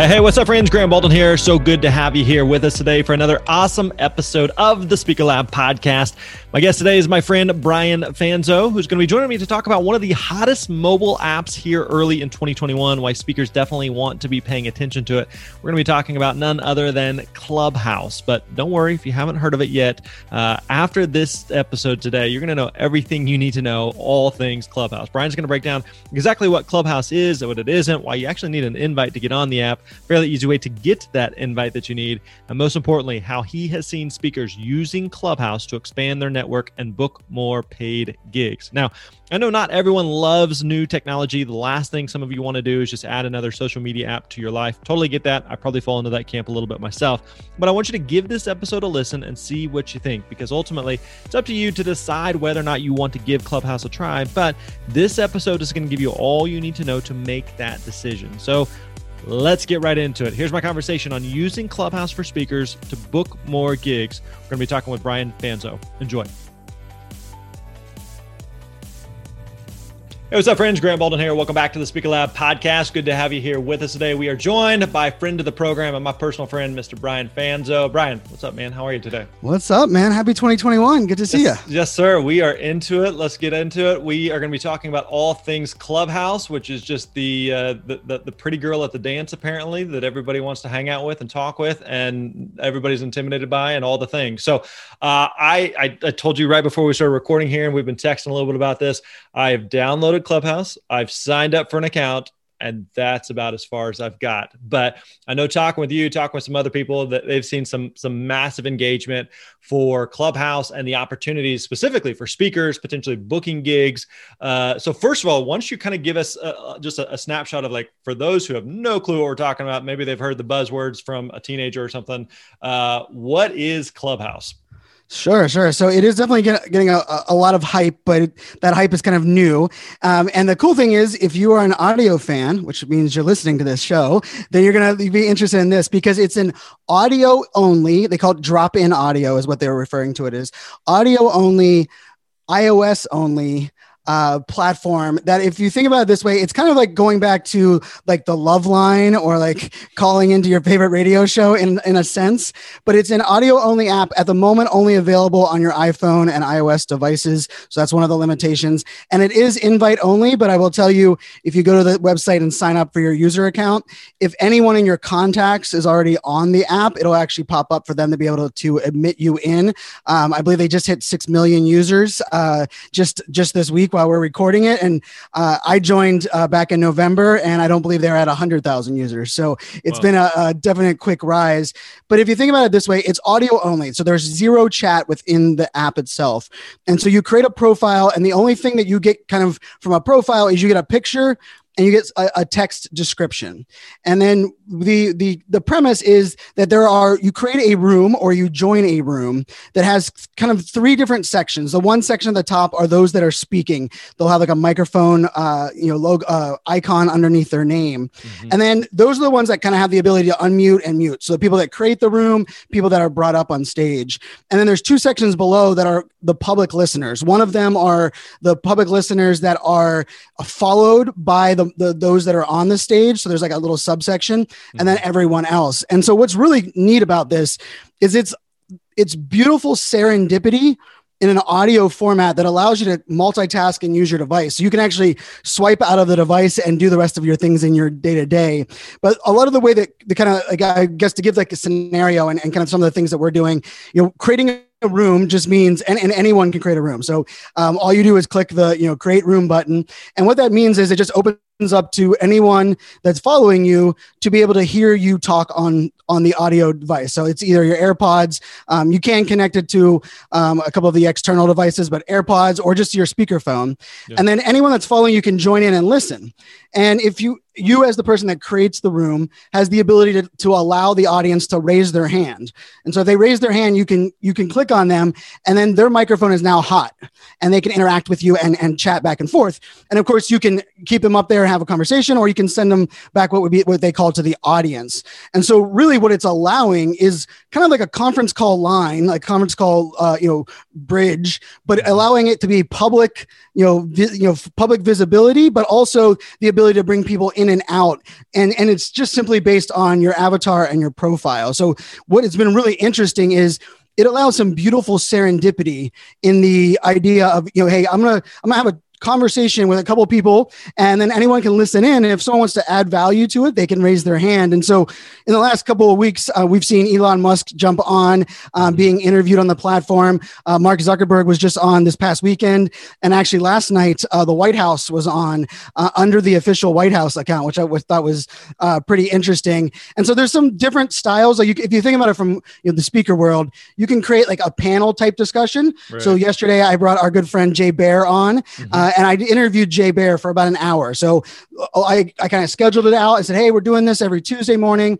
Hey, what's up, friends? Grant Baldwin here. So good to have you here with us today for another awesome episode of the Speaker Lab podcast. My guest today is my friend Brian Fanzo, who's going to be joining me to talk about one of the hottest mobile apps here early in 2021, why speakers definitely want to be paying attention to it. We're going to be talking about none other than Clubhouse. But don't worry if you haven't heard of it yet. Uh, after this episode today, you're going to know everything you need to know, all things Clubhouse. Brian's going to break down exactly what Clubhouse is, what it isn't, why you actually need an invite to get on the app, fairly easy way to get that invite that you need, and most importantly, how he has seen speakers using Clubhouse to expand their network and book more paid gigs. Now, I know not everyone loves new technology. The last thing some of you want to do is just add another social media app to your life. Totally get that. I probably fall into that camp a little bit myself. But I want you to give this episode a listen and see what you think because ultimately it's up to you to decide whether or not you want to give Clubhouse a try. But this episode is going to give you all you need to know to make that decision. So Let's get right into it. Here's my conversation on using Clubhouse for speakers to book more gigs. We're going to be talking with Brian Fanzo. Enjoy. Hey, what's up, friends? Grant Baldwin here. Welcome back to the Speaker Lab podcast. Good to have you here with us today. We are joined by friend of the program and my personal friend, Mr. Brian Fanzo. Brian, what's up, man? How are you today? What's up, man? Happy 2021. Good to see yes, you. Yes, sir. We are into it. Let's get into it. We are going to be talking about all things Clubhouse, which is just the, uh, the, the the pretty girl at the dance, apparently, that everybody wants to hang out with and talk with, and everybody's intimidated by, and all the things. So, uh, I, I I told you right before we started recording here, and we've been texting a little bit about this. I have downloaded Clubhouse. I've signed up for an account and that's about as far as I've got. But I know talking with you, talking with some other people that they've seen some some massive engagement for Clubhouse and the opportunities specifically for speakers, potentially booking gigs. Uh, so first of all, once you kind of give us a, just a, a, snapshot of like for those who have no clue what we're talking about, maybe they've heard the buzzwords from a teenager or something. Uh, what is Clubhouse? Sure, sure. So it is definitely get, getting a, a lot of hype, but it, that hype is kind of new. Um, and the cool thing is, if you are an audio fan, which means you're listening to this show, then you're going to be interested in this because it's an audio only. They call it drop in audio, is what they're referring to it as audio only, iOS only uh, platform that if you think about it this way, it's kind of like going back to like the Loveline or like calling into your favorite radio show in, in a sense, but it's an audio only app at the moment, only available on your iPhone and iOS devices. So that's one of the limitations. And it is invite only, but I will tell you if you go to the website and sign up for your user account, if anyone in your contacts is already on the app, it'll actually pop up for them to be able to, admit you in. Um, I believe they just hit 6 million users uh, just, just this week while we're recording it. And uh, I joined uh, back in November, and I don't believe they're at 100,000 users. So it's wow. been a, a, definite quick rise. But if you think about it this way, it's audio only. So there's zero chat within the app itself. And so you create a profile, and the only thing that you get kind of from a profile is you get a picture and you get a, a, text description. And then the the the premise is that there are you create a room or you join a room that has kind of three different sections. The one section at the top are those that are speaking. They'll have like a microphone uh you know logo uh, icon underneath their name. Mm-hmm. and then those are the ones that kind of have the ability to unmute and mute. So the people that create the room people that are brought up on stage. And then there's two sections below that are the public listeners. One of them are the public listeners that are followed by the, the those that are on the stage. So there's like a little subsection, and then mm-hmm. everyone else. And so what's really neat about this is it's it's beautiful serendipity in an audio format that allows you to multitask and use your device. So you can actually swipe out of the device and do the rest of your things in your day to day. But a lot of the way that the kind of, like, I guess to give like a scenario and, and kind of some of the things that we're doing, you know, creating a room just means and, and anyone can create a room so um, all you do is click the you know create room button and what that means is it just opens up to anyone that's following you to be able to hear you talk on on the audio device. So it's either your airpods um, you can connect it to um, a couple of the external devices but airpods or just your speakerphone. Yeah. and then anyone that's following you can join in and listen. And if you you as the person that creates the room has the ability to, to allow the audience to raise their hand. And so if they raise their hand you can you can click on them and then their microphone is now hot and they can interact with you and, and chat back and forth. And of course you can keep them up there have a conversation or you can send them back what would be what they call to the audience. And so really what it's allowing is kind of like a conference call line like conference call uh, you know bridge but allowing it to be public you know vi- you know public visibility but also the ability to bring people in and out. And and it's just simply based on your avatar and your profile. So what has been really interesting is it allows some beautiful serendipity in the idea of you know hey i'm gonna i'm gonna have a conversation with a couple people and then anyone can listen in and if someone wants to add value to it they can raise their hand. And so in the last couple of weeks uh, we've seen elon musk jump on um, being interviewed on the platform. Uh, mark zuckerberg was just on this past weekend and actually last night uh, the white house was on uh, under the official white house account which i thought was uh, pretty interesting. And so there's some different styles. Like you, if you think about it from you know, the speaker world you can create like a panel type discussion. Right. so yesterday i brought our good friend jay baer on. Mm-hmm uh, and I interviewed Jay Baer for about an hour. So uh, I, I kind of scheduled it out. I said, Hey, we're doing this every Tuesday morning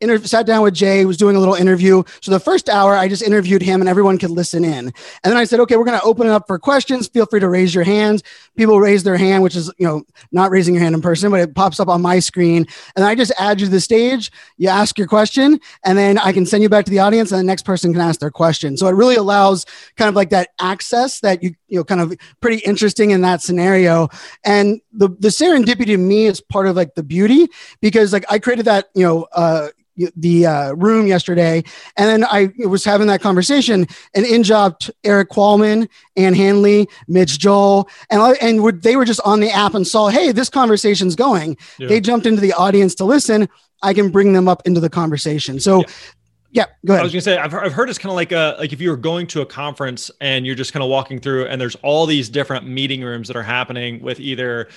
inter- sat down with Jay, was doing a little interview. So the first hour, I just interviewed him and everyone could listen in. And then I said, okay, we're going to open it up for questions. Feel free to raise your hands. People raise their hand, which is, you know, not raising your hand in person, but it pops up on my screen. And I just add you to the stage. You ask your question, and then I can send you back to the audience, and the next person can ask their question. So it really allows kind of like that access that you, you know, kind of pretty interesting in that scenario. And the, the serendipity to me is part of like the beauty because like I created that, you know, uh, the uh, room yesterday, and then I was having that conversation, and in dropped Erik Qualman, Ann Handley, Mitch Joel, and and would, they were just on the app and saw, hey, this conversation's going. Yeah. They jumped into the audience to listen. I can bring them up into the conversation. So yeah. Yeah, go ahead. I was gonna say I've, I've heard it's kind of like a like if you were going to a conference and you're just kind of walking through and there's all these different meeting rooms that are happening with either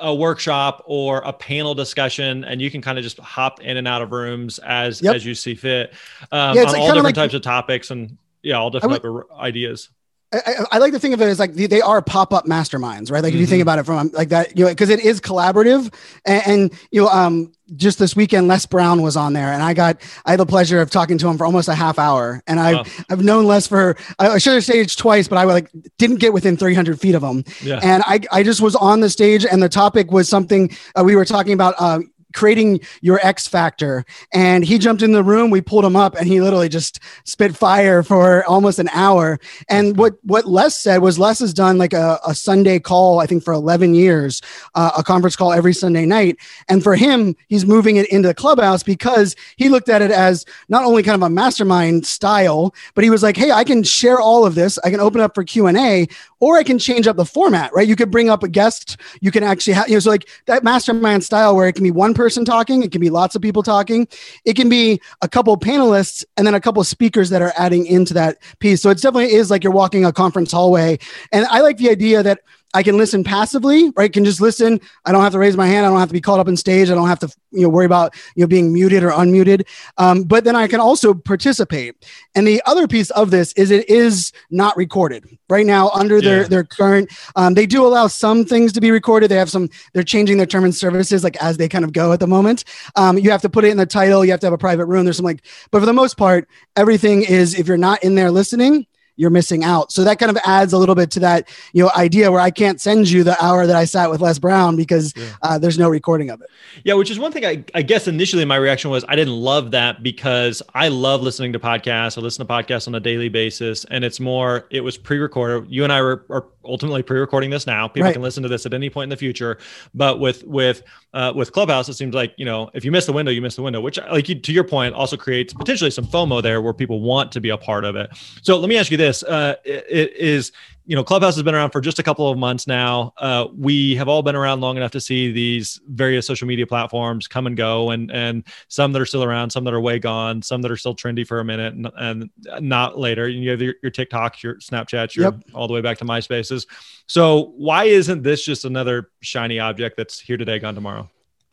a workshop or a panel discussion and you can kind of just hop in and out of rooms as yep. as you see fit um, yeah, on like all different like, types of topics and yeah all different would, ideas I, I, like to think of it as like they are pop-up masterminds, right? Like mm-hmm. if you think mm-hmm. about it from like that, you know, because it is collaborative. And, and, you know, um, just this weekend, Les Brown was on there, and I got I had the pleasure of talking to him for almost a half hour. And I've oh. I've known Les for I should have staged twice, but I like didn't get within 300 feet of him. Yeah. And I I just was on the stage, and the topic was something uh, we were talking about. Uh, creating your X factor. And he jumped in the room, we pulled him up, and he literally just spit fire for almost an hour. And what what Les said was Les has done like a, a Sunday call, I think for 11 years, uh, a conference call every Sunday night. And for him, he's moving it into the clubhouse because he looked at it as not only kind of a mastermind style, but he was like, hey, I can share all of this. I can open up for Q&A or I can change up the format, right? You could bring up a guest. You can actually have, you know, so like that mastermind style where it can be one person talking, it can be lots of people talking, it can be a couple panelists and then a couple speakers that are adding into that piece. So it definitely is like you're walking a conference hallway. And I like the idea that I can listen passively, right? Can just listen. I don't have to raise my hand. I don't have to be called up on stage. I don't have to, you know, worry about you know being muted or unmuted. Um, but then I can also participate. And the other piece of this is it is not recorded right now under yeah. their their current. Um, they do allow some things to be recorded. They have some. They're changing their term and services like as they kind of go at the moment. Um, you have to put it in the title. You have to have a private room. There's some like, but for the most part, everything is if you're not in there listening you're missing out. So that kind of adds a little bit to that, you know, idea where I can't send you the hour that I sat with Les Brown because yeah. uh, there's no recording of it. Yeah, which is one thing I, I guess initially my reaction was I didn't love that because I love listening to podcasts. I listen to podcasts on a daily basis, and it's more it was pre-recorded. You and I are, are ultimately pre-recording this now. People right. can listen to this at any point in the future. But with with uh, with Clubhouse, it seems like you know if you miss the window, you miss the window. Which, like you, to your point, also creates potentially some FOMO there where people want to be a part of it. So let me ask you this: uh, it, it is you know, Clubhouse has been around for just a couple of months now. Uh, we have all been around long enough to see these various social media platforms come and go, and and some that are still around, some that are way gone, some that are still trendy for a minute and, and not later. You have your, your TikTok, your Snapchat, your yep. all the way back to MySpaces. So why isn't this just another shiny object that's here today, gone tomorrow?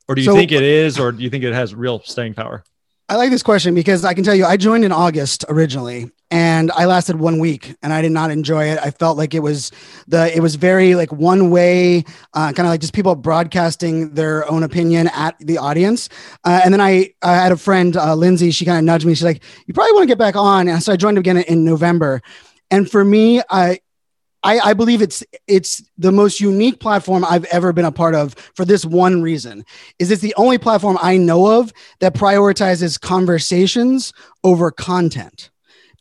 Or do you so, think it is, or do you think it has real staying power? I like this question because I can tell you I joined in August originally and I lasted one week and I did not enjoy it. I felt like it was the it was very like one way, uh, kind of like just people broadcasting their own opinion at the audience. Uh, and then I, I had a friend, uh, Lindsay, she kind of nudged me. She's like, "You probably want to get back on." And so I joined again in November. And for me, I I, I, believe it's it's the most unique platform I've ever been a part of for this one reason. Is it's the only platform I know of that prioritizes conversations over content.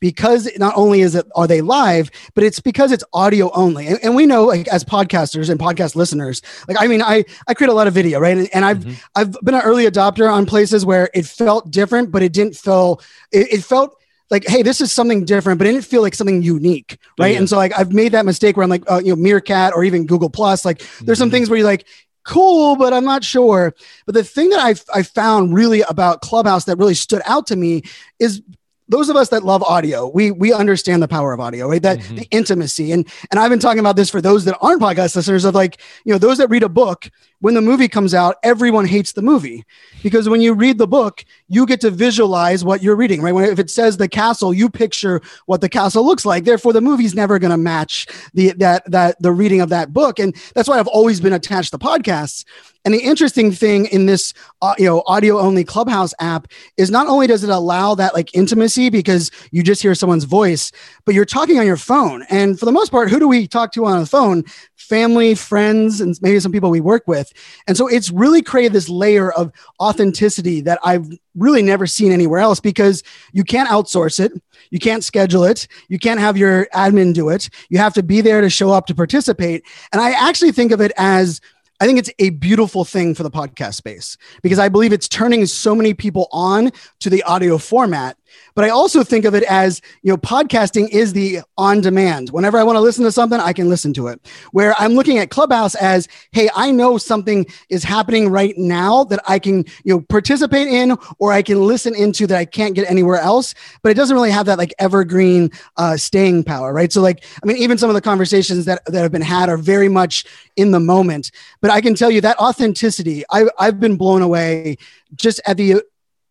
Because not only is it are they live, but it's because it's audio only. And, and we know like as podcasters and podcast listeners, like I mean, I I create a lot of video, right? And, and I've mm-hmm. I've been an early adopter on places where it felt different, but it didn't feel it, it felt like, hey, this is something different, but it didn't feel like something unique, right? Yeah. And so like I've made that mistake where I'm like, uh, you know, Meerkat or even Google Plus. Like, there's mm-hmm. some things where you're like, cool, but I'm not sure. But the thing that I I found really about Clubhouse that really stood out to me is those of us that love audio, we we understand the power of audio, right? That mm-hmm. the intimacy. And and I've been talking about this for those that aren't podcast listeners of like, you know, those that read a book, when the movie comes out, everyone hates the movie. Because when you read the book, you get to visualize what you're reading, right? When if it says the castle, you picture what the castle looks like. Therefore, the movie's never going to match the that that the reading of that book. And that's why I've always been attached to podcasts. And the interesting thing in this, uh, you know, audio only Clubhouse app is not only does it allow that like intimacy because you just hear someone's voice, but you're talking on your phone. And for the most part, who do we talk to on the phone? Family, friends, and maybe some people we work with. And so it's really created this layer of authenticity that I've really never seen anywhere else because you can't outsource it. You can't schedule it. You can't have your admin do it. You have to be there to show up to participate. And I actually think of it as I think it's a beautiful thing for the podcast space because I believe it's turning so many people on to the audio format but I also think of it as, you know, podcasting is the on demand. Whenever I want to listen to something, I can listen to it. Where I'm looking at Clubhouse as, hey, I know something is happening right now that I can, you know, participate in or I can listen into that I can't get anywhere else. But it doesn't really have that like evergreen uh, staying power, right? So, like, I mean, even some of the conversations that, that have been had are very much in the moment. But I can tell you that authenticity, I, I've been blown away just at the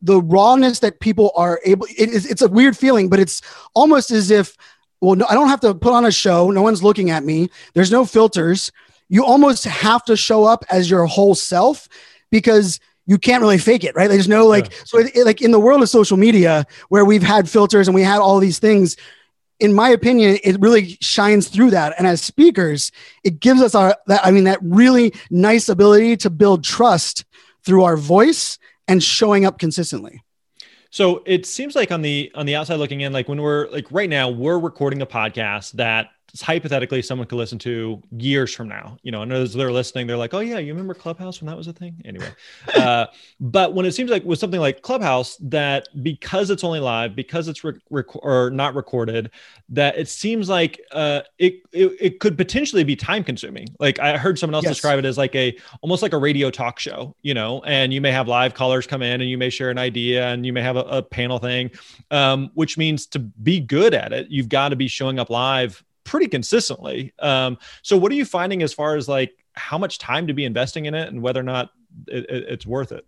the rawness that people are able it is it's a weird feeling but it's almost as if well no, i don't have to put on a show no one's looking at me there's no filters you almost have to show up as your whole self because you can't really fake it right there's no like yeah. so it, it, like in the world of social media where we've had filters and we had all these things in my opinion, it really shines through that. And as speakers, it gives us our, that, I mean, that really nice ability to build trust through our voice and showing up consistently. So it seems like on the on the outside looking in, like when we're like right now, we're recording a podcast that hypothetically someone could listen to years from now. You know, and as they're listening, they're like, "Oh yeah, you remember Clubhouse when that was a thing?" Anyway, uh, but when it seems like with something like Clubhouse, that because it's only live, because it's rec- rec- or not recorded, that it seems like uh, it, it, it could potentially be time consuming. Like I heard someone else yes. describe it as like a almost like a radio talk show. You know, and you may have live callers come in, and you may share an idea, and you may have a, a panel thing, um, which means to be good at it, you've got to be showing up live pretty consistently. Um, so what are you finding as far as like how much time to be investing in it and whether or not it, it, it's worth it?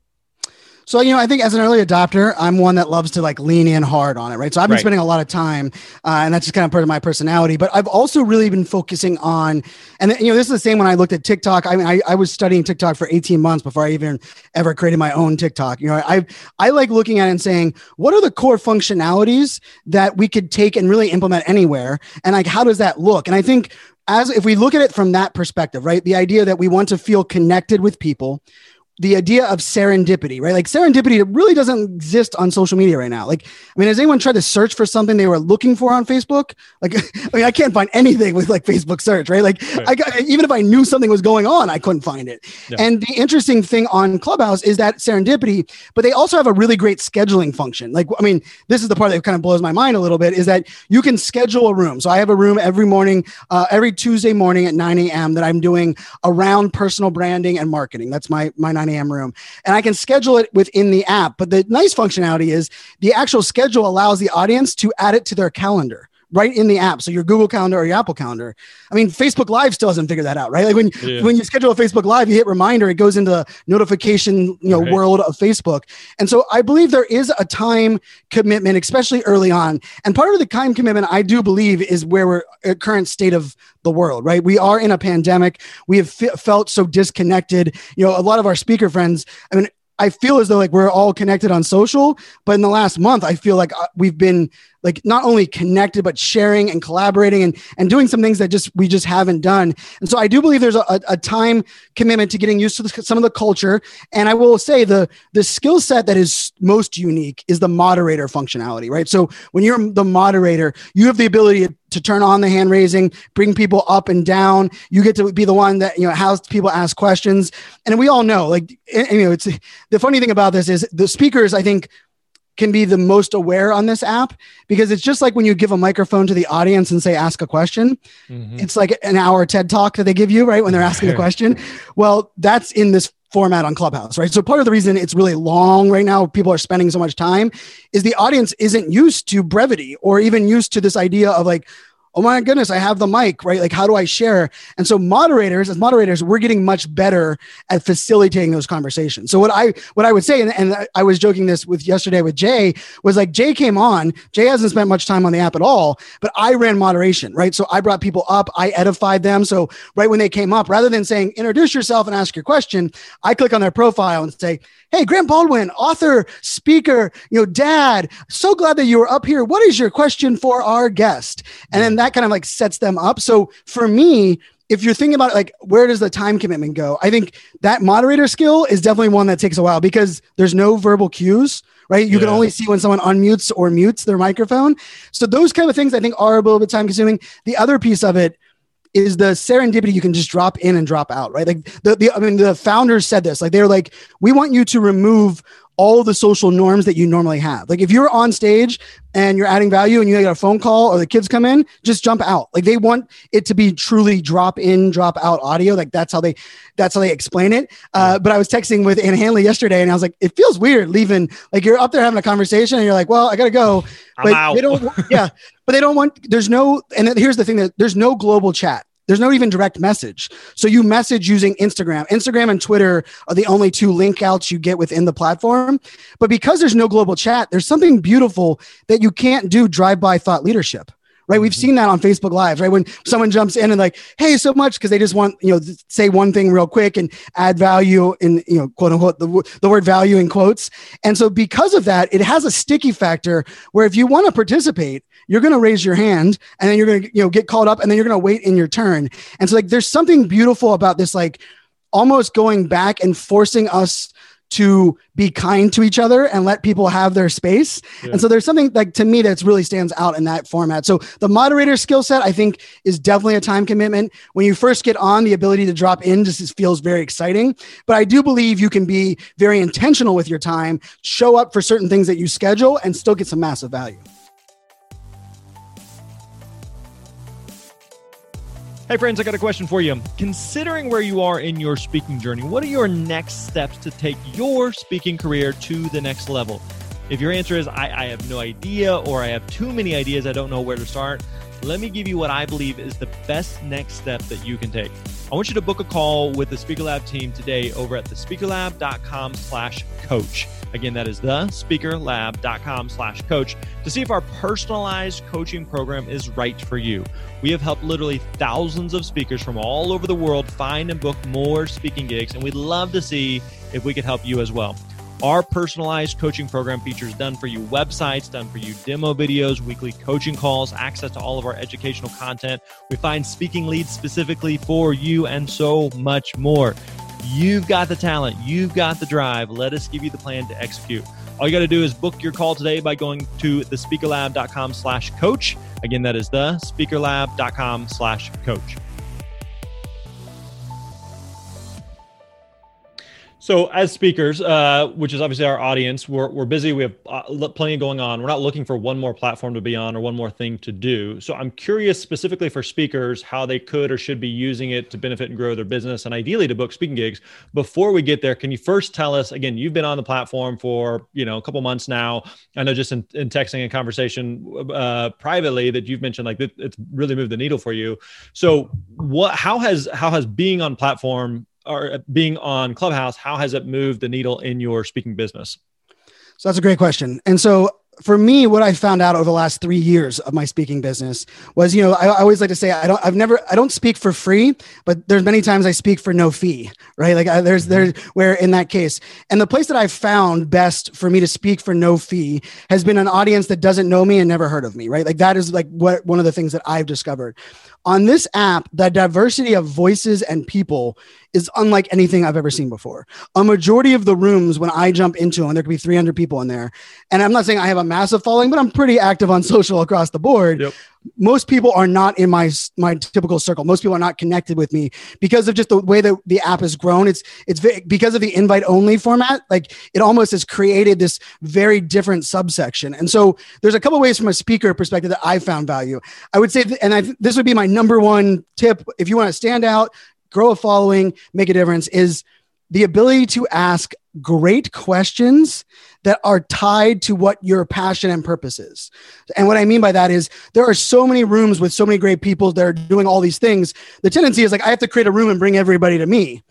So, you know, I think as an early adopter, I'm one that loves to like lean in hard on it, right? So I've been right. spending a lot of time, uh, and that's just kind of part of my personality. But I've also really been focusing on, and you know, this is the same when I looked at TikTok. I mean, I, I was studying TikTok for 18 months before I even ever created my own TikTok. You know, I I like looking at it and saying, what are the core functionalities that we could take and really implement anywhere, and like how does that look? And I think as if we look at it from that perspective, right, the idea that we want to feel connected with people the idea of serendipity, right? Like serendipity really doesn't exist on social media right now. Like, I mean, has anyone tried to search for something they were looking for on Facebook? Like, I mean, I can't find anything with like Facebook search, right? Like, right. I got, even if I knew something was going on, I couldn't find it. Yeah. And the interesting thing on Clubhouse is that serendipity, but they also have a really great scheduling function. Like, I mean, this is the part that kind of blows my mind a little bit is that you can schedule a room. So I have a room every morning, uh, every Tuesday morning at 9 a.m. that I'm doing around personal branding and marketing. That's my my 9 a.m. room, and I can schedule it within the app. But the nice functionality is the actual schedule allows the audience to add it to their calendar right in the app. So your Google Calendar or your Apple Calendar. I mean, Facebook Live still hasn't figured that out, right? Like when yeah. when you schedule a Facebook Live, you hit reminder, it goes into the notification you know right. world of Facebook. And so I believe there is a time commitment, especially early on. And part of the time commitment, I do believe, is where we're at current state of the world, right? We are in a pandemic. We have f- felt so disconnected. You know, a lot of our speaker friends. I mean, I feel as though like we're all connected on social, but in the last month, I feel like uh, we've been like not only connected but sharing and collaborating and and doing some things that just we just haven't done. And so i do believe there's a, a time commitment to getting used to the, some of the culture. And i will say the the skill set that is most unique is the moderator functionality right? So when you're the moderator you have the ability to, turn on the hand raising bring people up and down. You get to be the one that you know has people ask questions. And we all know like you know it's the funny thing about this is the speakers i think can be the most aware on this app because it's just like when you give a microphone to the audience and say ask a question. Mm-hmm. it's like an hour ted talk that they give you right when they're asking a question. Well that's in this format on clubhouse right? So part of the reason it's really long right now people are spending so much time is the audience isn't used to brevity or even used to this idea of like oh my goodness, I have the mic, right? Like, how do I share? And so moderators, as moderators, we're getting much better at facilitating those conversations. So what I what I would say, and, and I was joking this with yesterday with Jay, was like Jay came on. Jay hasn't spent much time on the app at all, but I ran moderation, right? So I brought people up, I edified them. So right when they came up, rather than saying introduce yourself and ask your question, I click on their profile and say, Hey, Grant Baldwin, author, speaker, you know, dad, so glad that you were up here. What is your question for our guest? And then that kind of like sets them up. So for me, if you're thinking about it, like where does the time commitment go? I think that moderator skill is definitely one that takes a while because there's no verbal cues, right? You yeah. can only see when someone unmutes or mutes their microphone. So those kind of things I think are a little bit time consuming. The other piece of it is the serendipity you can just drop in and drop out, right? Like the, the I mean, the founders said this, like they're like, we want you to remove all the social norms that you normally have. Like if you're on stage and you're adding value and you get a phone call or the kids come in, just jump out. Like they want it to be truly drop in, drop out audio. Like that's how they, that's how they explain it. Uh, but I was texting with Anna Handley yesterday and I was like, it feels weird leaving. Like you're up there having a conversation and you're like, well, I gotta go. But they don't, yeah, but they don't want. There's no. And here's the thing that there's no global chat. There's no even direct message. So you message using Instagram. Instagram and Twitter are the only two link outs you get within the platform. But because there's no global chat, there's something beautiful that you can't do drive by thought leadership right? We've mm-hmm. seen that on Facebook Lives, right? When someone jumps in and like, hey, so much because they just want you know say one thing real quick and add value in you know quote unquote the, the word value in quotes. And so because of that, it has a sticky factor where if you want to participate, you're going to raise your hand and then you're going to you know get called up and then you're going to wait in your turn. And so like there's something beautiful about this like almost going back and forcing us to be kind to each other and let people have their space. Yeah. And so there's something like to me that's really stands out in that format. So the moderator skill set, I think, is definitely a time commitment. When you first get on, the ability to drop in just feels very exciting. But I do believe you can be very intentional with your time, show up for certain things that you schedule, and still get some massive value. Hey, friends, I got a question for you. Considering where you are in your speaking journey, what are your next steps to take your speaking career to the next level? If your answer is, I, I have no idea, or I have too many ideas, I don't know where to start, let me give you what I believe is the best next step that you can take. I want you to book a call with the Speaker Lab team today over at thespeakerlab.com slash coach. Again, that is thespeakerlab.com slash coach to see if our personalized coaching program is right for you. We have helped literally thousands of speakers from all over the world find and book more speaking gigs, and we'd love to see if we could help you as well. Our personalized coaching program features done for you websites, done for you demo videos, weekly coaching calls, access to all of our educational content. We find speaking leads specifically for you, and so much more. You've got the talent, you've got the drive. Let us give you the plan to execute. All you got to do is book your call today by going to thespeakerlab.com slash coach. Again, that is the speakerlab.com slash coach. So, as speakers, uh, which is obviously our audience, we're, we're busy. We have uh, plenty going on. We're not looking for one more platform to be on or one more thing to do. So, I'm curious specifically for speakers how they could or should be using it to benefit and grow their business and ideally to book speaking gigs. Before we get there, can you first tell us again? You've been on the platform for you know a couple months now. I know just in, in texting and conversation uh, privately that you've mentioned like it's really moved the needle for you. So, what? How has how has being on platform or uh, being on Clubhouse, how has it moved the needle in your speaking business? So that's a great question. And so for me, what I found out over the last three years of my speaking business was, you know, I, I, always like to say I don't, I've never, I don't speak for free, but there's many times I speak for no fee, right? Like I, there's, mm-hmm. there's where in that case, and the place that I've found best for me to speak for no fee has been an audience that doesn't know me and never heard of me, right? Like that is like what one of the things that I've discovered on this app. The diversity of voices and people is unlike anything I've ever seen before. A majority of the rooms when I jump into them, there could be 300 people in there. And I'm not saying I have a massive following, but I'm pretty active on social across the board. Yep most people are not in my my typical circle. Most people are not connected with me because of just the way that the app has grown. It's it's because of the invite only format. Like it almost has created this very different subsection. And so there's a couple ways from a speaker perspective that I found value. I would say, and I, this would be my number one tip if you want to stand out, grow a following, make a difference. Is the ability to ask great questions that are tied to what your passion and purpose is. And what I mean by that is there are so many rooms with so many great people that are doing all these things. The tendency is like, I have to create a room and bring everybody to me.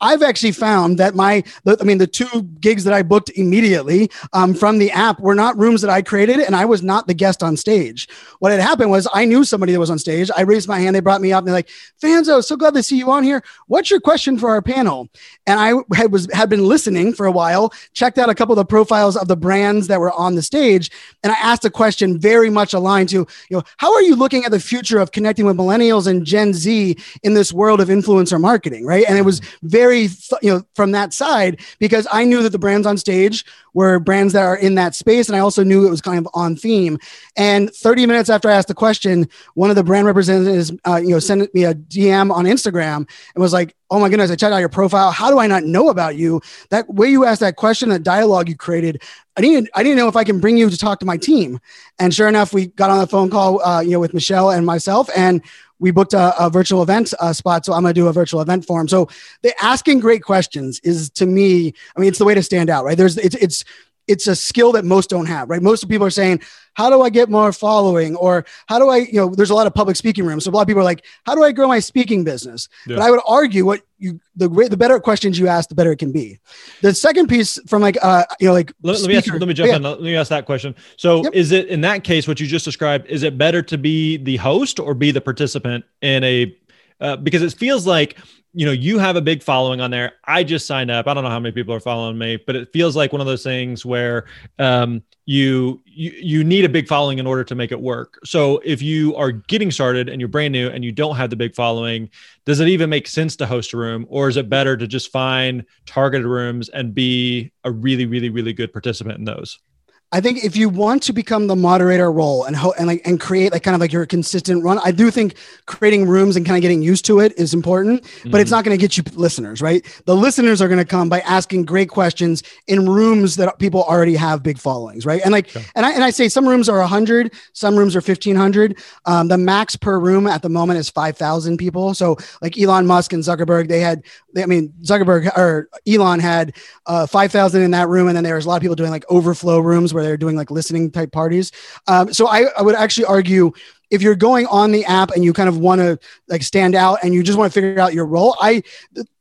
I've actually found that my, I mean, the two gigs that I booked immediately um, from the app were not rooms that I created, and I was not the guest on stage. What had happened was I knew somebody that was on stage. I raised my hand, they brought me up, and they're like, "Fanzo, so glad to see you on here. What's your question for our panel?" And I had was had been listening for a while, checked out a couple of the profiles of the brands that were on the stage, and I asked a question very much aligned to, you know, how are you looking at the future of connecting with millennials and Gen Z in this world of influencer marketing, right? And it was very very, you know, from that side because I knew that the brands on stage were brands that are in that space. And I also knew it was kind of on theme. And 30 minutes after I asked the question, one of the brand representatives, uh, you know, sent me a DM on Instagram and was like, oh my goodness, I checked out your profile. How do I not know about you? That way you asked that question, that dialogue you created, I didn't, I didn't know if I can bring you to talk to my team. And sure enough, we got on a phone call, uh, you know, with Michelle and myself, and we booked a, a virtual event uh, spot. So I'm going to do a virtual event for him. So the asking great questions is to me, I mean, it's the way to stand out, right? There's, it's, it's, it's a skill that most don't have, right? Most people are saying, how do I get more following? Or how do I, you know, there's a lot of public speaking rooms. So a lot of people are like, how do I grow my speaking business? Yeah. But I would argue what you, the the better questions you ask, the better it can be. The second piece from like, uh, you know, like, let, let me ask, let me jump yeah. in. Let me ask that question. So yep. is it in that case, what you just described, is it better to be the host or be the participant in a, uh, because it feels like you know, you have a big following on there. I just signed up. I don't know how many people are following me, but it feels like one of those things where um, you, you you need a big following in order to make it work. So if you are getting started and you're brand new and you don't have the big following, does it even make sense to host a room, or is it better to just find targeted rooms and be a really, really, really good participant in those? I think if you want to become the moderator role and ho- and like and create like kind of like your consistent run, I do think creating rooms and kind of getting used to it is important, mm-hmm. but it's mm-hmm. not going to get you listeners, right? The listeners are going to come by asking great questions in rooms that people already have big followings, right? And like and I and I say some rooms are 100, some rooms are 1500. Um, the max per room at the moment is 5000 people. So like Elon Musk and Zuckerberg, they had they, I mean Zuckerberg or Elon had uh, 5000 in that room and then there was a lot of people doing like overflow rooms where they're doing like listening type parties. Um, so I, I would actually argue if you're going on the app and you kind of want to like stand out and you just want to figure out your role, I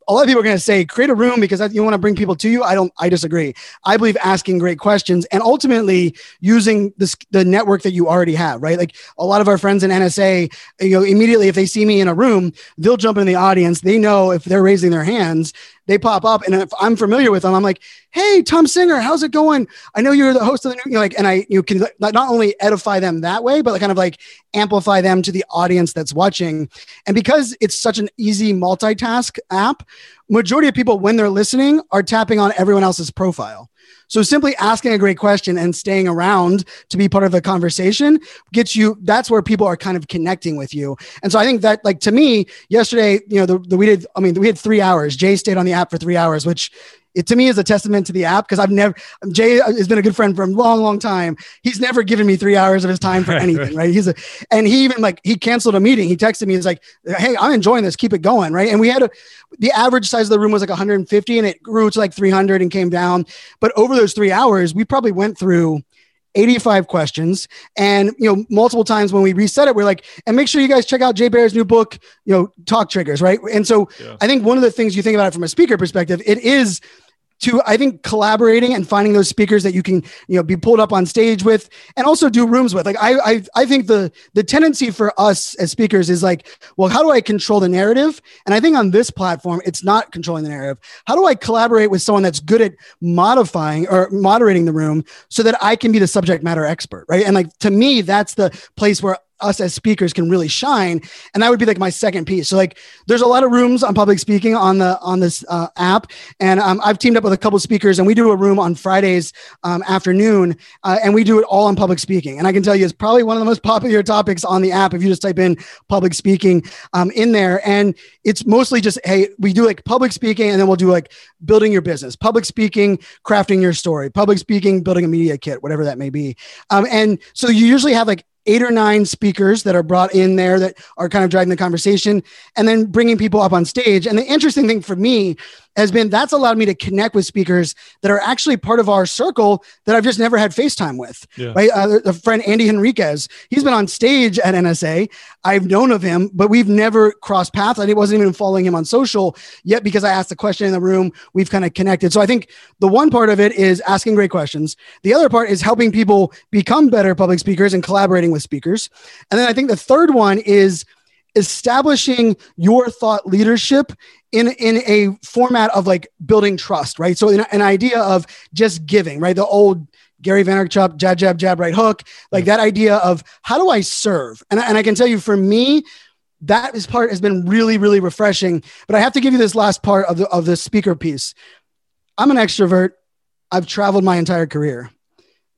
a lot of people are going to say create a room because you want to bring people to you. I don't. I disagree. I believe asking great questions and ultimately using this the network that you already have. Right. Like a lot of our friends in NSA, you know, immediately if they see me in a room, they'll jump in the audience. They know if they're raising their hands, they pop up, and if I'm familiar with them, I'm like, "Hey, Tom Singer, how's it going? I know you're the host of the new." You know, like, and I you can not only edify them that way, but like kind of like amplify them to the audience that's watching. And because it's such an easy multitask app, majority of people when they're listening are tapping on everyone else's profile. So simply asking a great question and staying around to be part of the conversation gets you, that's where people are kind of connecting with you. And so I think that like to me, yesterday, you know, the, the we did, I mean, we had three hours. Jay stayed on the app for three hours, which it to me is a testament to the app because I've never Jay has been a good friend for a long, long time. He's never given me three hours of his time for anything, right? He's a and he even like he canceled a meeting. He texted me. He's like, "Hey, I'm enjoying this. Keep it going." Right? And we had a the average size of the room was like 150, and it grew to like 300 and came down. But over those three hours, we probably went through 85 questions and you know multiple times when we reset it we're like and make sure you guys check out jay baer's new book you know talk triggers right and so yeah. i think one of the things you think about it from a speaker perspective it is to I think collaborating and finding those speakers that you can you know be pulled up on stage with and also do rooms with. Like I I I think the the tendency for us as speakers is like, well, how do I control the narrative? And I think on this platform, it's not controlling the narrative. How do I collaborate with someone that's good at modifying or moderating the room so that I can be the subject matter expert, right? And like to me, that's the place where us as speakers can really shine. And that would be like my second piece. So like there's a lot of rooms on public speaking on the on this uh, app. And um, i've teamed up with a couple of speakers and we do a room on fridays um, afternoon uh, and we do it all on public speaking. And i can tell you it's probably one of the most popular topics on the app if you just type in public speaking um, in there. And it's mostly just hey we do like public speaking and then we'll do like building your business public speaking crafting your story public speaking building a media kit whatever that may be. Um, and so you usually have like eight or nine speakers that are brought in there that are kind of driving the conversation and then bringing people up on stage. And the interesting thing for me has been that's allowed me to connect with speakers that are actually part of our circle that I've just never had FaceTime with. Yeah. Right. Uh, the friend Andy Henriquez, he's been on stage at NSA. I've known of him, but we've never crossed paths. I wasn't even following him on social yet because I asked a question in the room. We've kind of connected. So I think the one part of it is asking great questions. The other part is helping people become better public speakers and collaborating with speakers. And then I think the third one is establishing your thought leadership in in a format of like building trust, right? So an idea of just giving, right? The old Gary Vaynerchuk, jab, jab, jab, right hook, like that idea of how do I serve? And, and I can tell you for me, that is part has been really, really refreshing. But I have to give you this last part of the of the speaker piece. I'm an extrovert. I've traveled my entire career.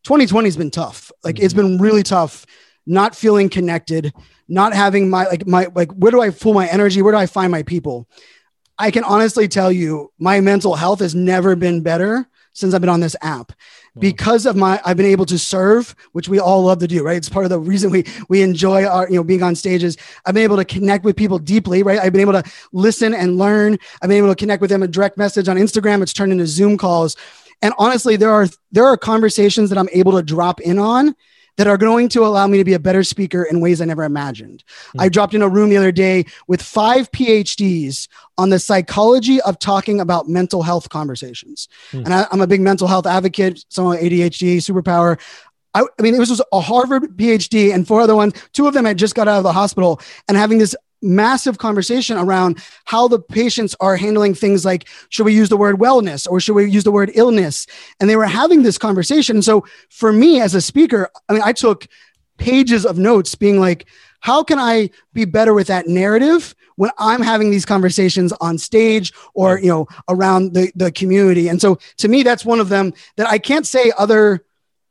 2020 has been tough. Like it's mm-hmm. been really tough not feeling connected, not having my like my like where do I pull my energy? Where do I find my people? I can honestly tell you my mental health has never been better since I've been on this app because of my I've been able to serve, which we all love to do, right? It's part of the reason we we enjoy our, you know, being on stages. I've been able to connect with people deeply, right? I've been able to listen and learn. I've been able to connect with them a direct message on Instagram. It's turned into Zoom calls. And honestly, there are there are conversations that I'm able to drop in on that are going to allow me to be a better speaker in ways I never imagined. Mm-hmm. I dropped in a room the other day with five PhDs on the psychology of talking about mental health conversations. Mm-hmm. And I, am a big mental health advocate, someone with ADHD, superpower. I, I, mean, it was, was a Harvard PhD and four other ones. Two of them had just got out of the hospital and having this massive conversation around how the patients are handling things like should we use the word wellness or should we use the word illness? And they were having this conversation. So for me as a speaker i mean i took pages of notes being like how can i be better with that narrative when i'm having these conversations on stage or you know around the, the community? And so to me that's one of them that i can't say other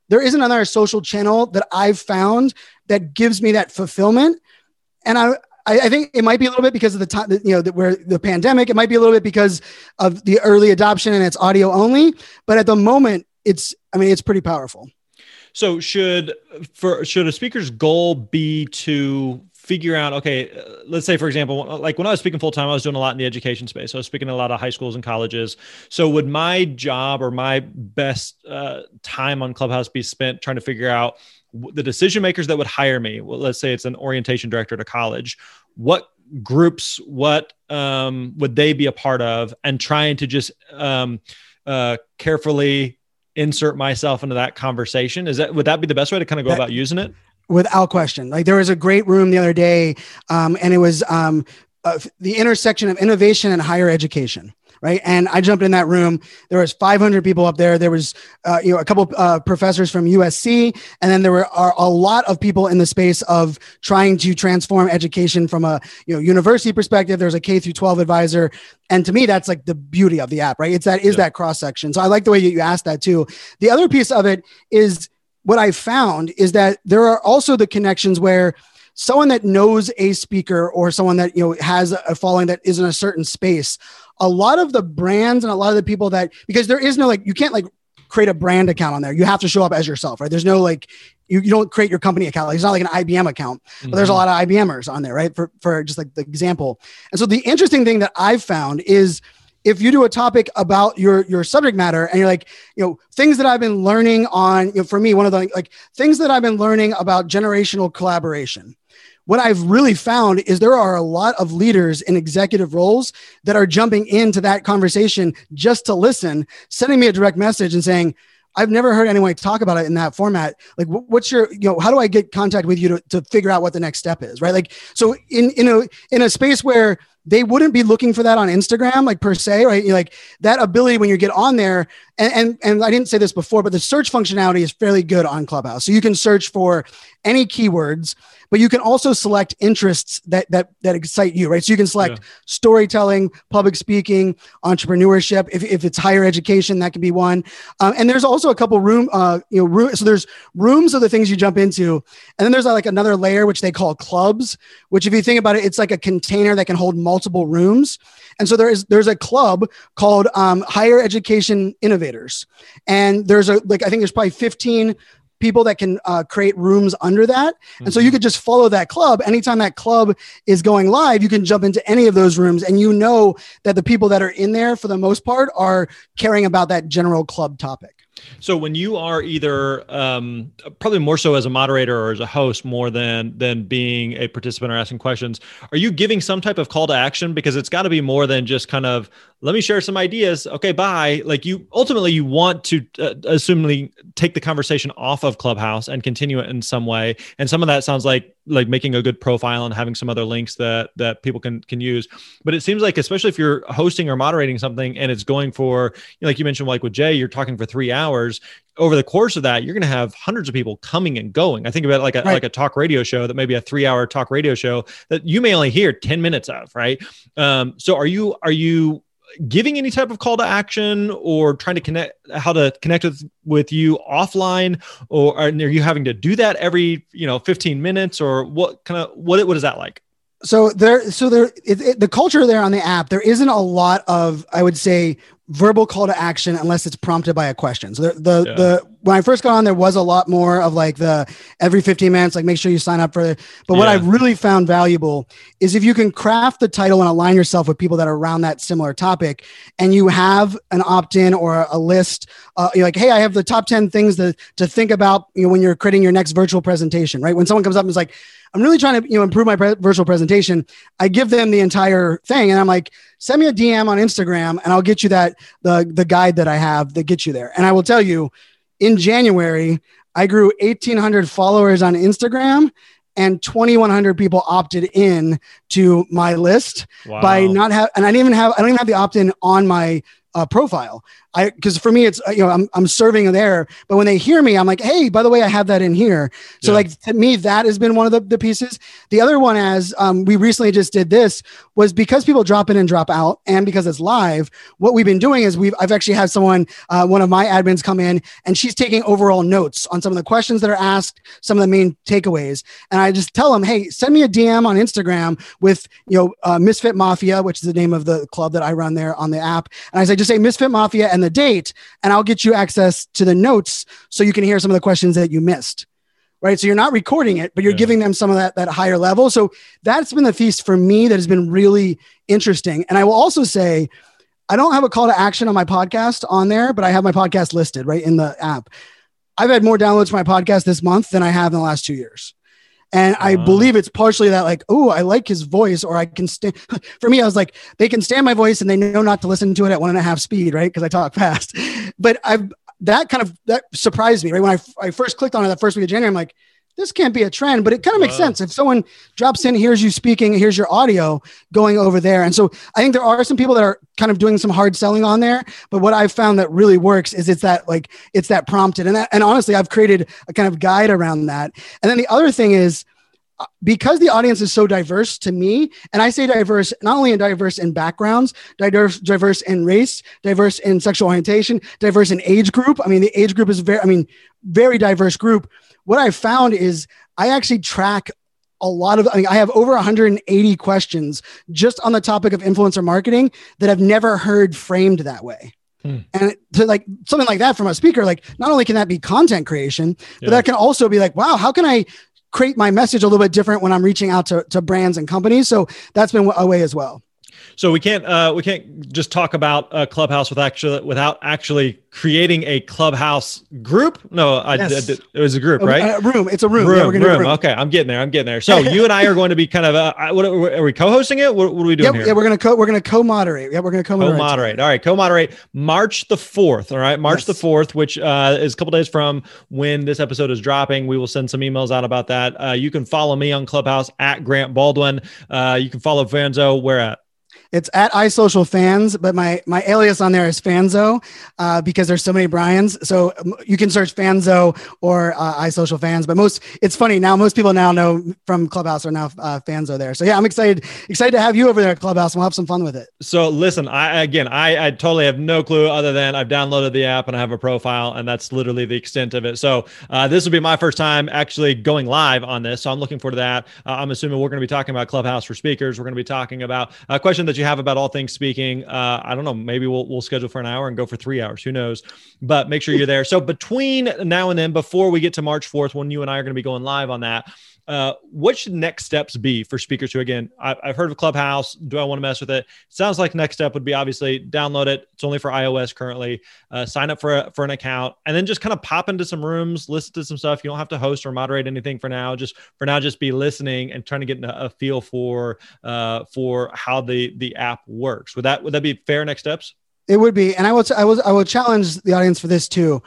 there isn't another social channel that i've found that gives me that fulfillment. And I, I, I, think it might be a little bit because of the time, you know, that where the pandemic. It might be a little bit because of the early adoption and it's audio only. But at the moment, it's, I mean, it's pretty powerful. So should for should a speaker's goal be to figure out okay uh, let's say for example like when i was speaking full time i was doing a lot in the education space i was speaking to a lot of high schools and colleges so would my job or my best uh, time on clubhouse be spent trying to figure out the decision makers that would hire me well, let's say it's an orientation director at a college what groups what um, would they be a part of? And trying to just um, uh, carefully insert myself into that conversation. Is that would that be the best way to kind of go that, about using it? Without question. Like there was a great room the other day um, and it was um, uh, the intersection of innovation and higher education right? And I jumped in that room. There was 500 people up there. There was, uh, you know, a couple uh, professors from USC, and then there were are a lot of people in the space of trying to transform education from a you know university perspective. There's a K through 12 advisor, and to me, that's like the beauty of the app, right? It's that is yeah. that cross section. So I like the way you asked that too. The other piece of it is what I found is that there are also the connections where someone that knows a speaker or someone that you know has a following that is in a certain space a lot of the brands and a lot of the people that because there is no like you can't like create a brand account on there. You have to show up as yourself right? There's no like you, you don't create your company account. Like, it's not like an ibm account but mm-hmm. there's a mm-hmm. lot of ibmers on there right? For, for just like the example. And so the interesting thing that i've found is if you do a topic about your your subject matter and you're like you know things that i've been learning on you know, for me one of the like things that i've been learning about generational collaboration what I've really found is there are a lot of leaders in executive roles that are jumping into that conversation just to listen, sending me a direct message and saying, I've never heard anyone talk about it in that format. Like, what's your, you know, how do I get contact with you to, to figure out what the next step is? Right. Like, so in, in a, in a space where they wouldn't be looking for that on Instagram, like per se, right? You're like that ability when you get on there, and, and and I didn't say this before, but the search functionality is fairly good on Clubhouse. So you can search for any keywords but you can also select interests that that that excite you, right? So you can select yeah. storytelling, public speaking, entrepreneurship. If, if it's higher education, that could be one. Um, and there's also a couple room, uh, you know, room. So there's rooms of the things you jump into, and then there's like another layer which they call clubs. Which, if you think about it, it's like a container that can hold multiple rooms. And so there is there's a club called um, Higher Education Innovators, and there's a like I think there's probably 15 people that can uh, create rooms under that. And mm-hmm. so you mm-hmm. could just follow that club. Anytime that club is going live, you can jump into any of those rooms and you know that the people that are in there for the most part are caring about that general club topic. So when you are either um, probably more so as a moderator or as a host more than than being a participant or asking questions, are you giving some type of call to action? Because it's got to be more than just kind of let me share some ideas. Okay, bye. Like you ultimately you want to uh, assumingly take the conversation off of Clubhouse and continue it in some way. And some of that sounds like like making a good profile and having some other links that that people can can use. But it seems like especially if you're hosting or moderating something and it's going for you know, like you mentioned like with Jay, you're talking for 3 hours over the course of that, you're going to have hundreds of people coming and going. I think about like a right. like a talk radio show that maybe a three hour talk radio show that you may only hear ten minutes of, right? Um, so are you are you giving any type of call to action or trying to connect how to connect with with you offline or are, are you having to do that every you know 15 minutes or what kind of what what is that like so there so there it, it, the culture there on the app there isn't a lot of i would say verbal call to action unless it's prompted by a question. So the the, yeah. the when I first got on, there was a lot more of like the every 15 minutes, like make sure you sign up for it. But yeah. what I've really found valuable is if you can craft the title and align yourself with people that are around that similar topic, and you have an opt-in or a list, uh, you're like, hey, I have the top 10 things to to think about, you know, when you're creating your next virtual presentation, right? When someone comes up and is like, I'm really trying to you know improve my pre- virtual presentation. I give them the entire thing, and I'm like, send me a DM on Instagram, and I'll get you that the the guide that I have that gets you there. And I will tell you, in January, I grew 1,800 followers on Instagram, and 2,100 people opted in to my list wow. by not have, and I didn't even have, I don't even have the opt in on my uh, profile. I because for me it's uh, you know I'm I'm serving there, but when they hear me, I'm like, hey, by the way, I have that in here. So yeah. like to me, that has been one of the, the pieces. The other one, as um, we recently just did this, was because people drop in and drop out, and because it's live. What we've been doing is we've I've actually had someone, uh, one of my admins, come in, and she's taking overall notes on some of the questions that are asked, some of the main takeaways, and I just tell them, hey, send me a DM on Instagram with you know uh, Misfit Mafia, which is the name of the club that I run there on the app, and I say just say Misfit Mafia and the date, and I'll get you access to the notes so you can hear some of the questions that you missed. Right. So you're not recording it, but you're yeah. giving them some of that, that higher level. So that's been the feast for me that has been really interesting. And I will also say, I don't have a call to action on my podcast on there, but I have my podcast listed right in the app. I've had more downloads for my podcast this month than I have in the last two years. And I uh-huh. believe it's partially that, like, oh, I like his voice, or I can stand. For me, I was like, they can stand my voice and they know not to listen to it at one and a half speed, right? Because I talk fast. But I've that kind of that surprised me, right? When I, I first clicked on it that first week of January, I'm like, this can't be a trend, but it kind of makes wow. sense. If someone drops in, hears you speaking, here's your audio going over there. And so I think there are some people that are kind of doing some hard selling on there. But what I've found that really works is it's that like, it's that prompted. And, that, and honestly, I've created a kind of guide around that. And then the other thing is, uh, because the audience is so diverse to me, and I say diverse not only in diverse in backgrounds, diverse diverse in race, diverse in sexual orientation, diverse in age group. I mean, the age group is very, I mean, very diverse group. What I found is I actually track a lot of I, mean, I have over 180 questions just on the topic of influencer marketing that I've never heard framed that way. Hmm. And to like something like that from a speaker, like not only can that be content creation, but that can also be like, wow, how can I create my message a little bit different when I'm reaching out to, to brands and companies. So that's been a way as well. So we can't uh, we can't just talk about a clubhouse with actually without actually creating a clubhouse group. No, I, yes. it was a group, right? A, a room. It's a room. Room, yeah, room. room. Okay, I'm getting there. I'm getting there. So you and I are going to be kind of uh, what are we co-hosting it? What, what are we doing yeah, here? Yeah, we're gonna co we're gonna co-moderate. Yeah, we're gonna co-moderate. Co-moderate. All right, co-moderate March the fourth. All right, March yes. the fourth, which uh, is a couple days from when this episode is dropping. We will send some emails out about that. Uh, you can follow me on Clubhouse at Grant Baldwin. Uh, you can follow Fanzo where at it's at iSocialFanz, but my my alias on there is Fanzo uh, because there's so many Brian's. So you can search Fanzo or uh, iSocialFanz. But most it's funny now. Most people now know from Clubhouse are now uh, Fanzo there. So yeah, I'm excited excited to have you over there at Clubhouse. And we'll have some fun with it. So listen, I again, I, I totally have no clue other than I've downloaded the app and I have a profile, and that's literally the extent of it. So uh, this will be my first time actually going live on this. So I'm looking forward to that. Uh, I'm assuming we're going to be talking about Clubhouse for speakers. We're going to be talking about a question that you have about all things speaking. Uh, I don't know. Maybe we'll we'll schedule for an hour and go for three hours. Who knows? But make sure you're there. So between now and then, before we get to March 4th, when you and I are going to be going live on that, uh, what should next steps be for speakers who, again, I, have heard of Clubhouse. Do I want to mess with it? Sounds like next step would be obviously download it. It's only for iOS currently. Uh, sign up for a, for an account, and then just kind of pop into some rooms, listen to some stuff. You don't have to host or moderate anything for now. Just for now, just be listening and trying to get a, feel for uh, for how the the app works. Would that would that be fair next steps? It would be, and I will I will I will challenge the audience for this too.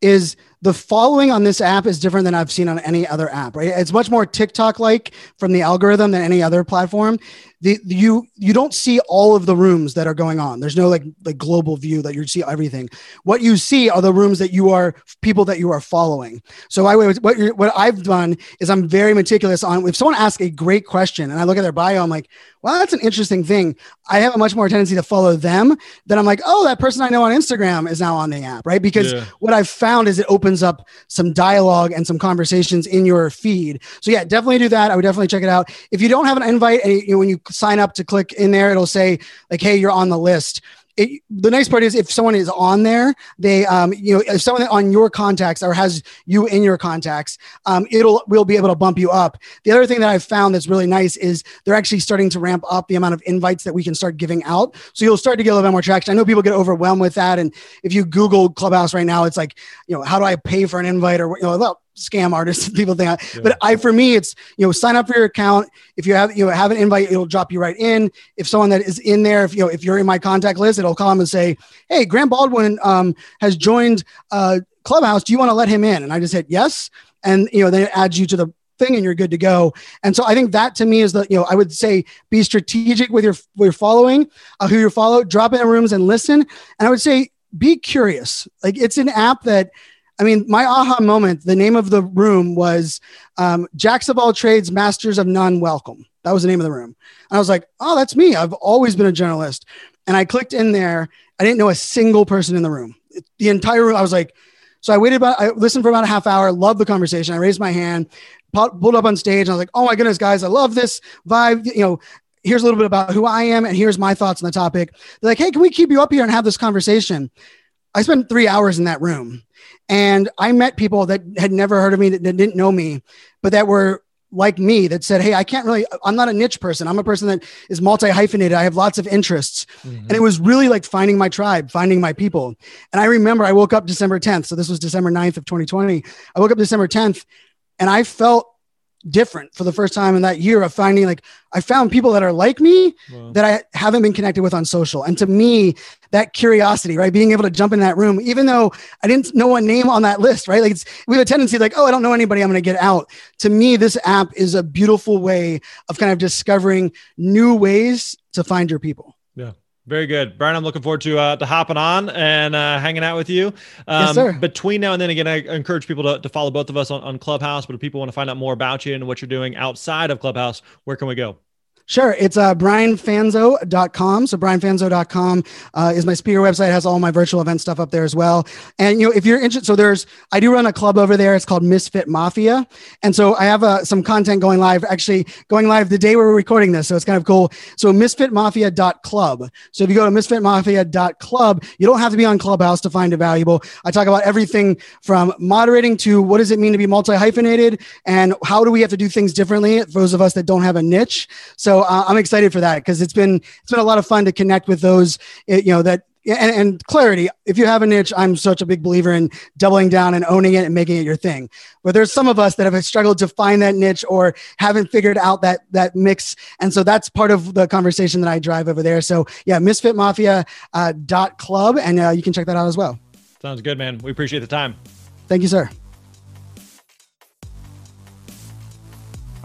Is the following on this app is different than I've seen on any other app, right? It's much more TikTok like from the algorithm than any other platform the, you you don't see all of the rooms that are going on. There's no like like global view that you see everything. What you see are the rooms that you are people that you are following. So I what what I've done is I'm very meticulous on if someone asks a great question and I look at their bio, I'm like, well, that's an interesting thing. I have a much more tendency to follow them than I'm like, oh, that person I know on Instagram is now on the app, right? Because yeah. what I've found is it opens up some dialogue and some conversations in your feed. So yeah, definitely do that. I would definitely check it out. If you don't have an invite, and you when you sign up to click in there, it'll say like, "Hey, you're on the list." It, the nice part is if someone is on there, they, um, you know, if someone on your contacts or has you in your contacts, um, it'll, we'll be able to bump you up. The other thing that I've found that's really nice is they're actually starting to ramp up the amount of invites that we can start giving out. So you'll start to get a little bit more traction. I know people get overwhelmed with that. And if you Google Clubhouse right now, it's like, you know, how do I pay for an invite or, you know, scam artists people think yeah. but i for me it's you know sign up for your account. If you have you know have an invite it'll drop you right in. If someone that is in there if you know if you're in my contact list it'll come and say hey grant baldwin um, has joined uh, clubhouse. Do you want to let him in? And i just hit yes. And you know then it adds you to the thing and you're good to go. And so i think that to me is the you know i would say be strategic with your with your following uh, who you follow drop in rooms and listen. And i would say be curious. Like it's an app that I mean, my aha moment, the name of the room was um, Jacks of all trades, masters of none, welcome. That was the name of the room. And I was like, oh, that's me. I've always been a journalist. And I clicked in there. I didn't know a single person in the room. The entire room, I was like, so I waited about, I listened for about a half hour, loved the conversation. I raised my hand, pulled up on stage, and I was like, oh my goodness, guys, I love this vibe. You know, here's a little bit about who I am, and here's my thoughts on the topic. They're like, hey, can we keep you up here and have this conversation? I spent three hours in that room and I met people that had never heard of me, that, that didn't know me, but that were like me that said, Hey, I can't really, I'm not a niche person. I'm a person that is multi hyphenated. I have lots of interests. Mm-hmm. And it was really like finding my tribe, finding my people. And I remember I woke up December 10th. So this was December 9th of 2020. I woke up December 10th and I felt different for the first time in that year of finding like I found people that are like me wow. that I haven't been connected with on social. And to me, that curiosity, right? Being able to jump in that room, even though I didn't know a name on that list, right? Like it's, we have a tendency like, oh, I don't know anybody, I'm going to get out. To me, this app is a beautiful way of kind of discovering new ways to find your people. Very good, Brian. I'm looking forward to uh, to hopping on and uh, hanging out with you. Um, yes, sir. Between now and then, again, I encourage people to, to follow both of us on, on Clubhouse. But if people want to find out more about you and what you're doing outside of Clubhouse, where can we go? Sure. It's uh, brianfanzo.com. So brianfanzo.com uh, is my speaker website. It has all my virtual event stuff up there as well. And, you know, if you're interested, so there's, I do run a club over there. It's called Misfit Mafia. And so I have uh, some content going live, actually going live the day we're recording this. So it's kind of cool. So misfitmafia.club. So if you go to misfitmafia.club, you don't have to be on Clubhouse to find it valuable. I talk about everything from moderating to what does it mean to be multi hyphenated and how do we have to do things differently, for those of us that don't have a niche. So so uh, I'm excited for that because it's been it's been a lot of fun to connect with those eh, you know that and, and, clarity if you have a niche i'm such a big believer in doubling down and owning it and making it your thing. But there's some of us that have struggled to find that niche or haven't figured out that that mix. And so that's part of the conversation that i drive over there. So yeah misfitmafia uh, dot club and uh, you can check that out as well. Sounds good man. We appreciate the time. Thank you sir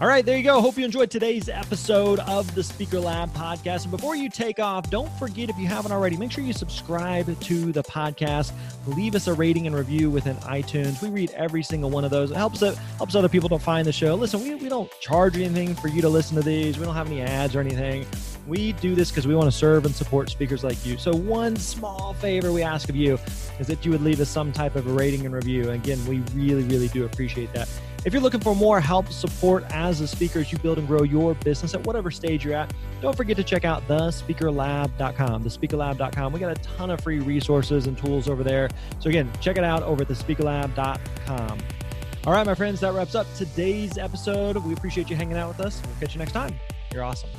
All right, there you go. Hope you enjoyed today's episode of the Speaker Lab podcast. And before you take off, don't forget if you haven't already, make sure you subscribe to the podcast. Leave us a rating and review within iTunes. We read every single one of those. It helps it helps other people to find the show. Listen, we, we don't charge anything for you to listen to these. We don't have any ads or anything. We do this because we want to serve and support speakers like you. So one small favor we ask of you is that you would leave us some type of a rating and review. And again, we really, really do appreciate that. If you're looking for more help, support as a speaker as you build and grow your business at whatever stage you're at, don't forget to check out thespeakerlab.com. Thespeakerlab.com. We got a ton of free resources and tools over there. So again, check it out over at thespeakerlab.com. All right, my friends, that wraps up today's episode. We appreciate you hanging out with us. We'll catch you next time. You're awesome.